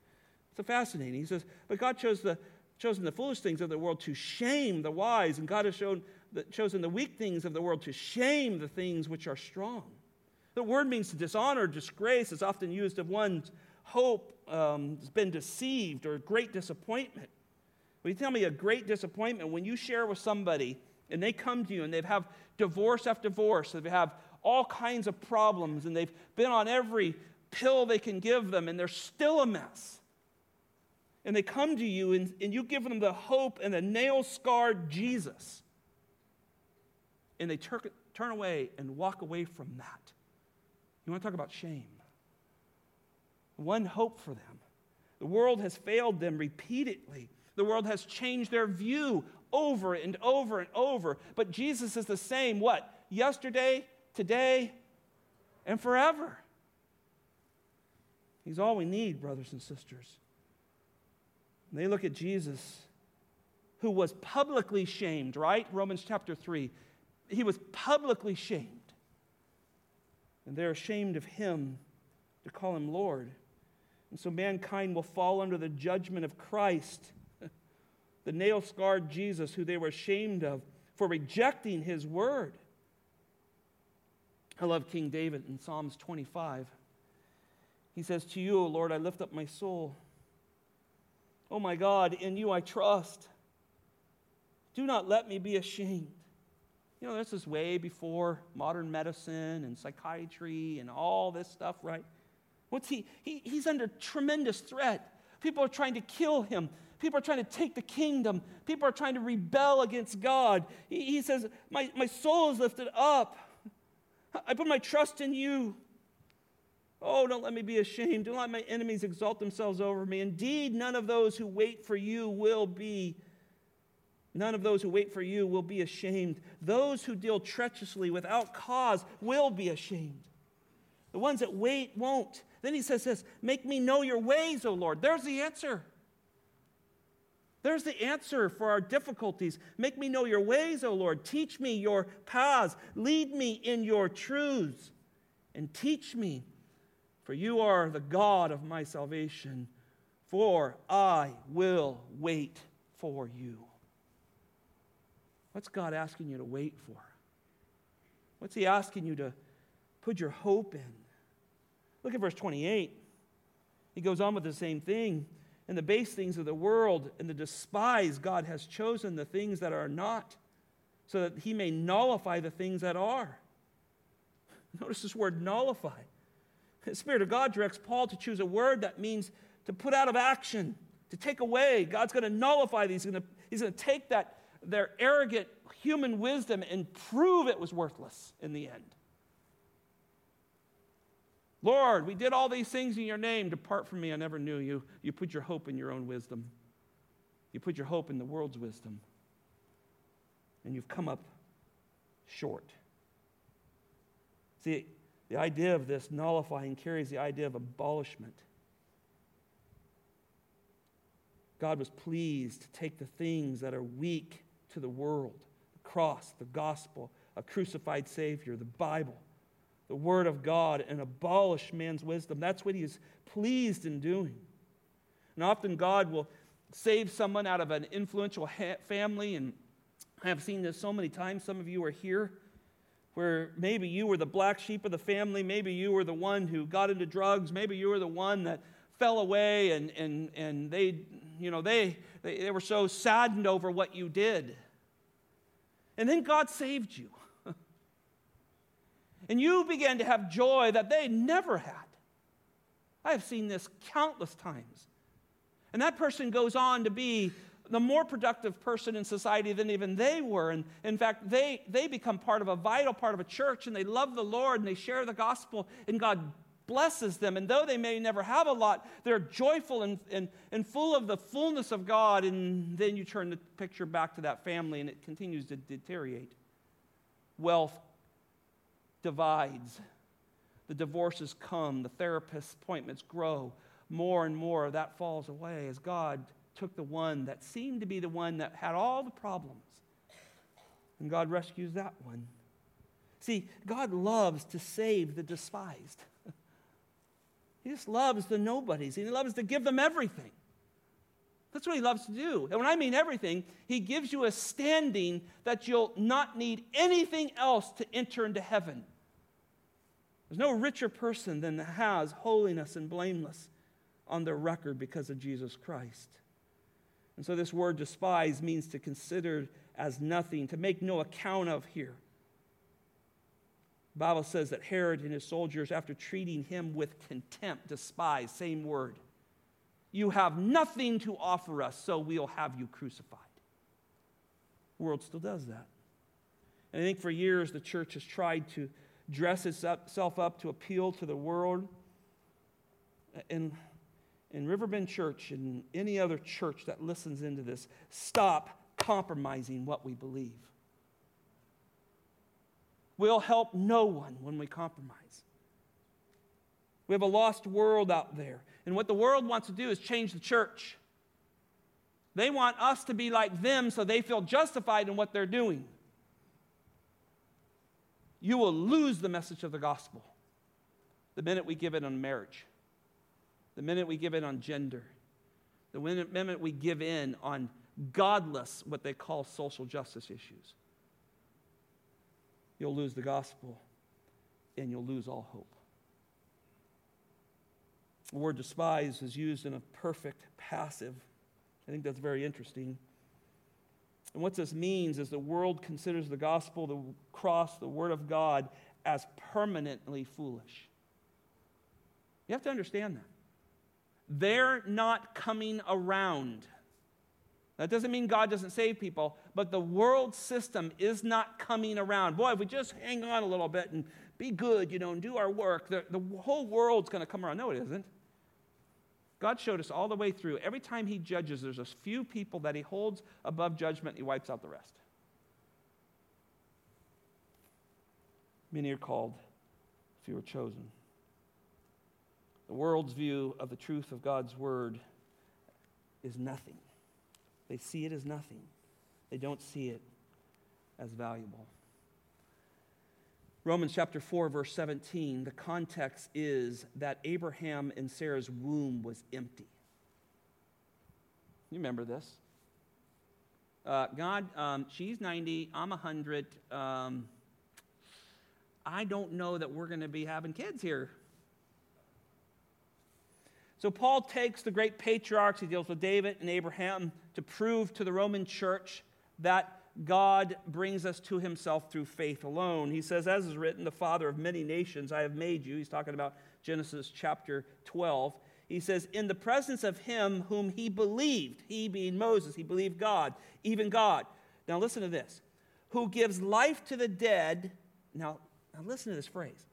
It's fascinating. He says, But God chose the, chosen the foolish things of the world to shame the wise, and God has shown the, chosen the weak things of the world to shame the things which are strong. The word means to dishonor, disgrace, is often used of one's hope um, has been deceived or great disappointment. Will you tell me a great disappointment when you share with somebody and they come to you and they have divorce after divorce, they have all kinds of problems, and they've been on every pill they can give them, and they're still a mess. And they come to you and, and you give them the hope and the nail scarred Jesus. And they tur- turn away and walk away from that. You want to talk about shame? One hope for them. The world has failed them repeatedly. The world has changed their view over and over and over. But Jesus is the same, what? Yesterday, today, and forever. He's all we need, brothers and sisters. And they look at Jesus, who was publicly shamed, right? Romans chapter 3. He was publicly shamed. And they're ashamed of him to call him Lord. And so mankind will fall under the judgment of Christ the nail scarred Jesus who they were ashamed of for rejecting his word. I love King David in Psalms 25. He says, To you, O Lord, I lift up my soul. Oh my God, in you I trust. Do not let me be ashamed. You know, this is way before modern medicine and psychiatry and all this stuff, right? What's he? he he's under tremendous threat. People are trying to kill him. People are trying to take the kingdom. People are trying to rebel against God. He, he says, my, my soul is lifted up. I put my trust in you. Oh, don't let me be ashamed. Don't let my enemies exalt themselves over me. Indeed, none of those who wait for you will be None of those who wait for you will be ashamed. Those who deal treacherously without cause will be ashamed. The ones that wait won't. Then he says this Make me know your ways, O Lord. There's the answer. There's the answer for our difficulties. Make me know your ways, O Lord. Teach me your paths. Lead me in your truths and teach me, for you are the God of my salvation. For I will wait for you. What's God asking you to wait for? What's He asking you to put your hope in? Look at verse 28. He goes on with the same thing. In the base things of the world and the despise, God has chosen the things that are not, so that He may nullify the things that are. Notice this word nullify. The Spirit of God directs Paul to choose a word that means to put out of action, to take away. God's going to nullify these. He's going to, he's going to take that their arrogant human wisdom and prove it was worthless in the end. Lord, we did all these things in your name. Depart from me, I never knew you. You put your hope in your own wisdom, you put your hope in the world's wisdom, and you've come up short. See, the idea of this nullifying carries the idea of abolishment. God was pleased to take the things that are weak to the world the cross, the gospel, a crucified Savior, the Bible, the Word of God, and abolish man's wisdom. That's what He is pleased in doing. And often God will save someone out of an influential ha- family, and I have seen this so many times. Some of you are here where maybe you were the black sheep of the family, maybe you were the one who got into drugs, maybe you were the one that fell away and, and, and they, you know, they, they, they were so saddened over what you did. And then God saved you. and you began to have joy that they never had. I have seen this countless times. And that person goes on to be the more productive person in society than even they were. And in fact, they, they become part of a vital part of a church and they love the Lord and they share the gospel, and God blesses them. And though they may never have a lot, they're joyful and, and, and full of the fullness of God. And then you turn the picture back to that family and it continues to deteriorate. Wealth divides. The divorces come, the therapist appointments grow. More and more that falls away as God took the one that seemed to be the one that had all the problems. And God rescues that one. See, God loves to save the despised. He just loves the nobodies. He loves to give them everything. That's what he loves to do. And when I mean everything, he gives you a standing that you'll not need anything else to enter into heaven. There's no richer person than that has holiness and blameless on their record because of Jesus Christ. And so this word despise means to consider as nothing, to make no account of here. The Bible says that Herod and his soldiers, after treating him with contempt, despise, same word. You have nothing to offer us, so we'll have you crucified. The world still does that. And I think for years the church has tried to dress itself up to appeal to the world. And in Riverbend Church and any other church that listens into this, stop compromising what we believe. We'll help no one when we compromise. We have a lost world out there. And what the world wants to do is change the church. They want us to be like them so they feel justified in what they're doing. You will lose the message of the gospel the minute we give it on marriage, the minute we give in on gender, the minute we give in on godless, what they call social justice issues. You'll lose the gospel and you'll lose all hope. The word despise is used in a perfect passive. I think that's very interesting. And what this means is the world considers the gospel, the cross, the word of God as permanently foolish. You have to understand that. They're not coming around. That doesn't mean God doesn't save people, but the world system is not coming around. Boy, if we just hang on a little bit and be good, you know, and do our work, the, the whole world's going to come around. No, it isn't. God showed us all the way through. Every time He judges, there's a few people that He holds above judgment, He wipes out the rest. Many are called, few are chosen. The world's view of the truth of God's word is nothing. They see it as nothing, they don't see it as valuable. Romans chapter 4, verse 17, the context is that Abraham and Sarah's womb was empty. You remember this? Uh, God, um, she's 90, I'm 100. Um, I don't know that we're going to be having kids here. So Paul takes the great patriarchs, he deals with David and Abraham to prove to the Roman church that God brings us to himself through faith alone. He says, As is written, the Father of many nations I have made you. He's talking about Genesis chapter 12. He says, In the presence of him whom he believed, he being Moses, he believed God, even God. Now listen to this who gives life to the dead. Now, now listen to this phrase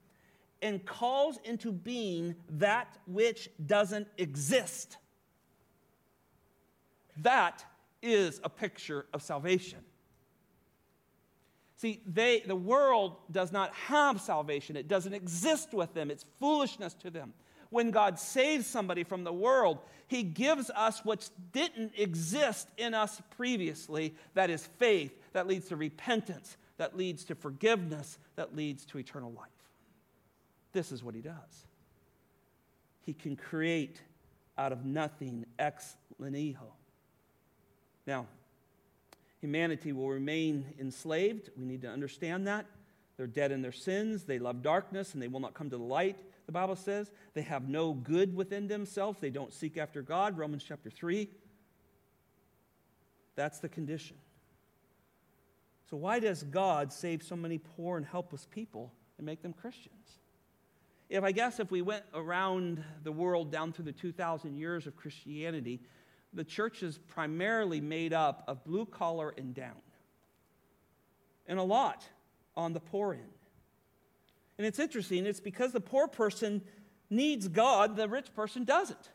and calls into being that which doesn't exist. That is a picture of salvation. See, they, the world does not have salvation. It doesn't exist with them. It's foolishness to them. When God saves somebody from the world, He gives us what didn't exist in us previously that is faith, that leads to repentance, that leads to forgiveness, that leads to eternal life. This is what He does. He can create out of nothing ex nihilo. Now, humanity will remain enslaved. We need to understand that. They're dead in their sins. They love darkness and they will not come to the light, the Bible says. They have no good within themselves. They don't seek after God, Romans chapter 3. That's the condition. So, why does God save so many poor and helpless people and make them Christians? If I guess if we went around the world down through the 2,000 years of Christianity, the church is primarily made up of blue collar and down, and a lot on the poor end. And it's interesting, it's because the poor person needs God, the rich person doesn't.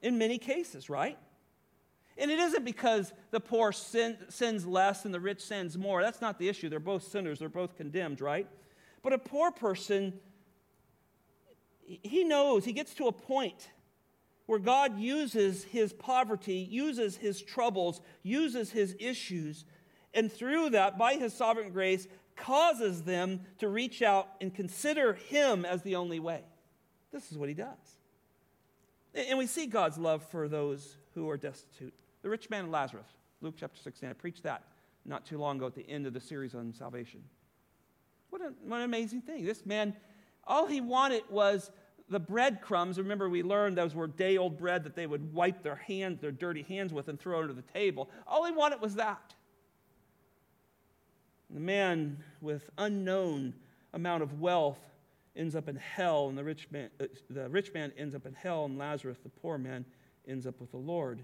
In many cases, right? And it isn't because the poor sin, sins less and the rich sins more. That's not the issue. They're both sinners, they're both condemned, right? But a poor person, he knows, he gets to a point where God uses his poverty, uses his troubles, uses his issues, and through that, by his sovereign grace, causes them to reach out and consider him as the only way. This is what he does. And we see God's love for those who are destitute. The rich man and Lazarus, Luke chapter 16. I preached that not too long ago at the end of the series on salvation. What an, what an amazing thing. This man, all he wanted was the breadcrumbs, remember we learned those were day old bread that they would wipe their hands, their dirty hands with, and throw under the table. All he wanted was that. The man with unknown amount of wealth ends up in hell, and the rich man, uh, the rich man ends up in hell, and Lazarus, the poor man, ends up with the Lord.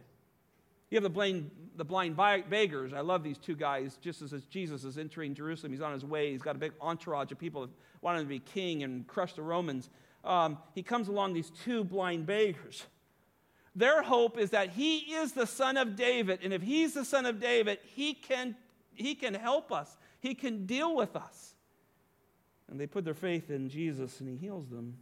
You have the blind, the blind beggars. I love these two guys. Just as Jesus is entering Jerusalem, he's on his way. He's got a big entourage of people that to be king and crush the Romans um, he comes along these two blind beggars. Their hope is that he is the son of David, and if he's the son of David, he can, he can help us, he can deal with us. And they put their faith in Jesus, and he heals them.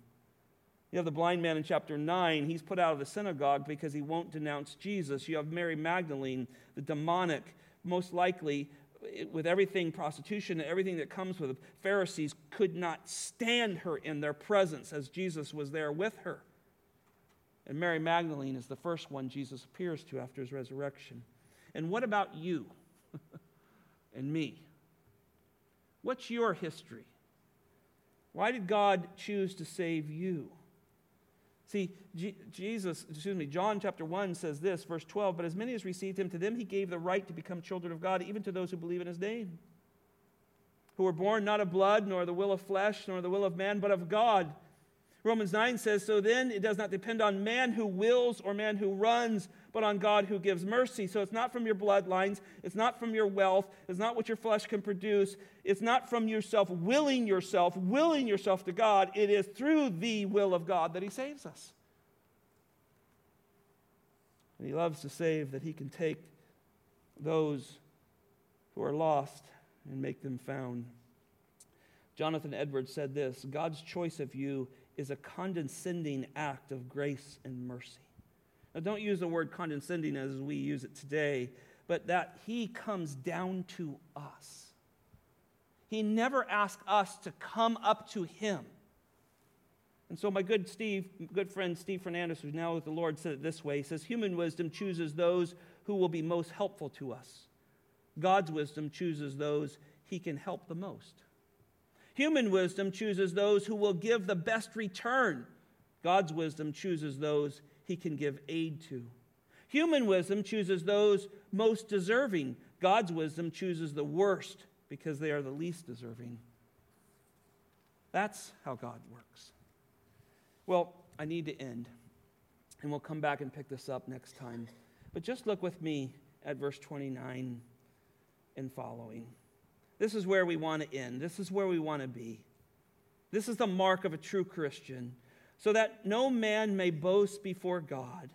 You have the blind man in chapter 9. He's put out of the synagogue because he won't denounce Jesus. You have Mary Magdalene, the demonic, most likely with everything prostitution and everything that comes with it, Pharisees could not stand her in their presence as Jesus was there with her. And Mary Magdalene is the first one Jesus appears to after his resurrection. And what about you and me? What's your history? Why did God choose to save you? See, G- Jesus, excuse me, John chapter 1 says this, verse 12, but as many as received him, to them he gave the right to become children of God, even to those who believe in his name, who were born not of blood, nor the will of flesh, nor the will of man, but of God. Romans 9 says, So then it does not depend on man who wills or man who runs, but on God who gives mercy. So it's not from your bloodlines, it's not from your wealth, it's not what your flesh can produce, it's not from yourself willing yourself, willing yourself to God. It is through the will of God that He saves us. And He loves to save that He can take those who are lost and make them found. Jonathan Edwards said this God's choice of you is a condescending act of grace and mercy. Now, don't use the word condescending as we use it today, but that He comes down to us. He never asked us to come up to Him. And so, my good Steve, good friend Steve Fernandez, who's now with the Lord, said it this way He says, Human wisdom chooses those who will be most helpful to us, God's wisdom chooses those He can help the most. Human wisdom chooses those who will give the best return. God's wisdom chooses those he can give aid to. Human wisdom chooses those most deserving. God's wisdom chooses the worst because they are the least deserving. That's how God works. Well, I need to end, and we'll come back and pick this up next time. But just look with me at verse 29 and following. This is where we want to end. This is where we want to be. This is the mark of a true Christian, so that no man may boast before God.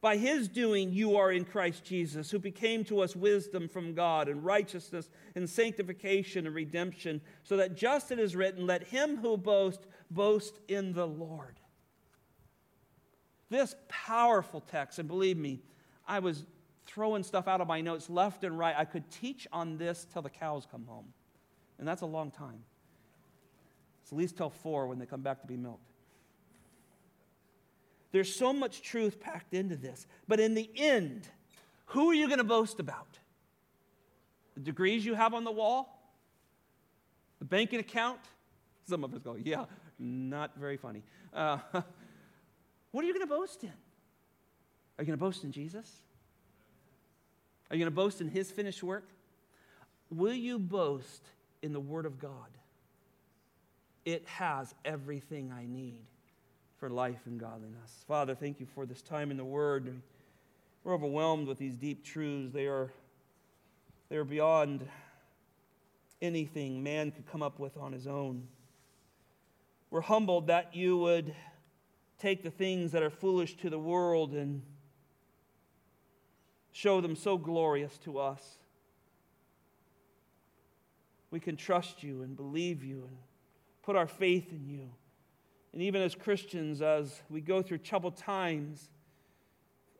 By his doing, you are in Christ Jesus, who became to us wisdom from God and righteousness and sanctification and redemption, so that just it is written, Let him who boasts boast in the Lord. This powerful text, and believe me, I was throwing stuff out of my notes left and right. I could teach on this till the cows come home. And that's a long time. It's at least till four when they come back to be milked. There's so much truth packed into this. But in the end, who are you going to boast about? The degrees you have on the wall? The banking account? Some of us go, yeah, not very funny. Uh, what are you going to boast in? Are you going to boast in Jesus? Are you going to boast in His finished work? Will you boast in the Word of God? It has everything I need for life and godliness. Father, thank you for this time in the Word. We're overwhelmed with these deep truths. They are, they are beyond anything man could come up with on his own. We're humbled that you would take the things that are foolish to the world and show them so glorious to us. We can trust you and believe you and put our faith in you. And even as Christians, as we go through troubled times,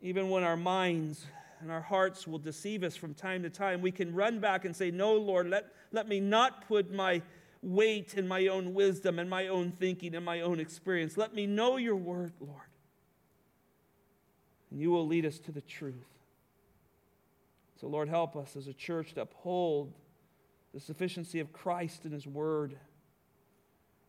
even when our minds and our hearts will deceive us from time to time, we can run back and say, No, Lord, let, let me not put my weight in my own wisdom and my own thinking and my own experience. Let me know your word, Lord. And you will lead us to the truth. So, Lord, help us as a church to uphold the sufficiency of Christ and His Word.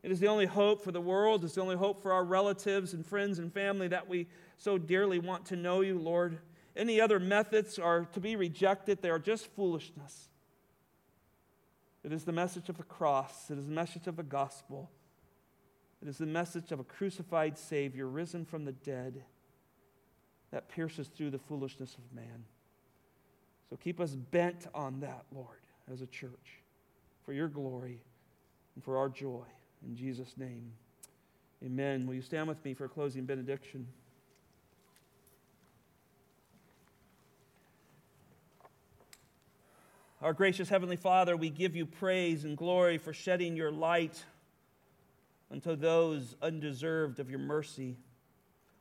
It is the only hope for the world. It's the only hope for our relatives and friends and family that we so dearly want to know you, Lord. Any other methods are to be rejected, they are just foolishness. It is the message of the cross, it is the message of the gospel, it is the message of a crucified Savior risen from the dead that pierces through the foolishness of man. So keep us bent on that, Lord, as a church, for your glory and for our joy. In Jesus' name, amen. Will you stand with me for a closing benediction? Our gracious Heavenly Father, we give you praise and glory for shedding your light unto those undeserved of your mercy.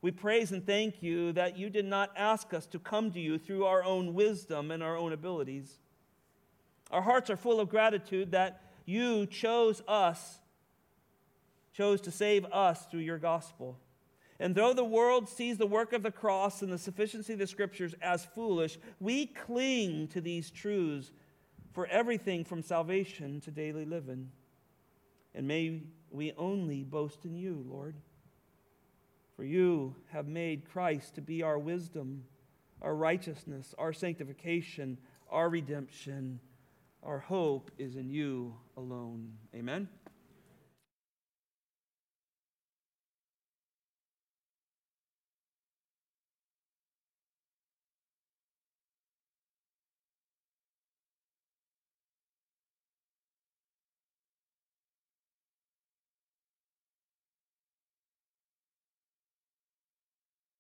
We praise and thank you that you did not ask us to come to you through our own wisdom and our own abilities. Our hearts are full of gratitude that you chose us, chose to save us through your gospel. And though the world sees the work of the cross and the sufficiency of the scriptures as foolish, we cling to these truths for everything from salvation to daily living. And may we only boast in you, Lord. For you have made Christ to be our wisdom, our righteousness, our sanctification, our redemption. Our hope is in you alone. Amen.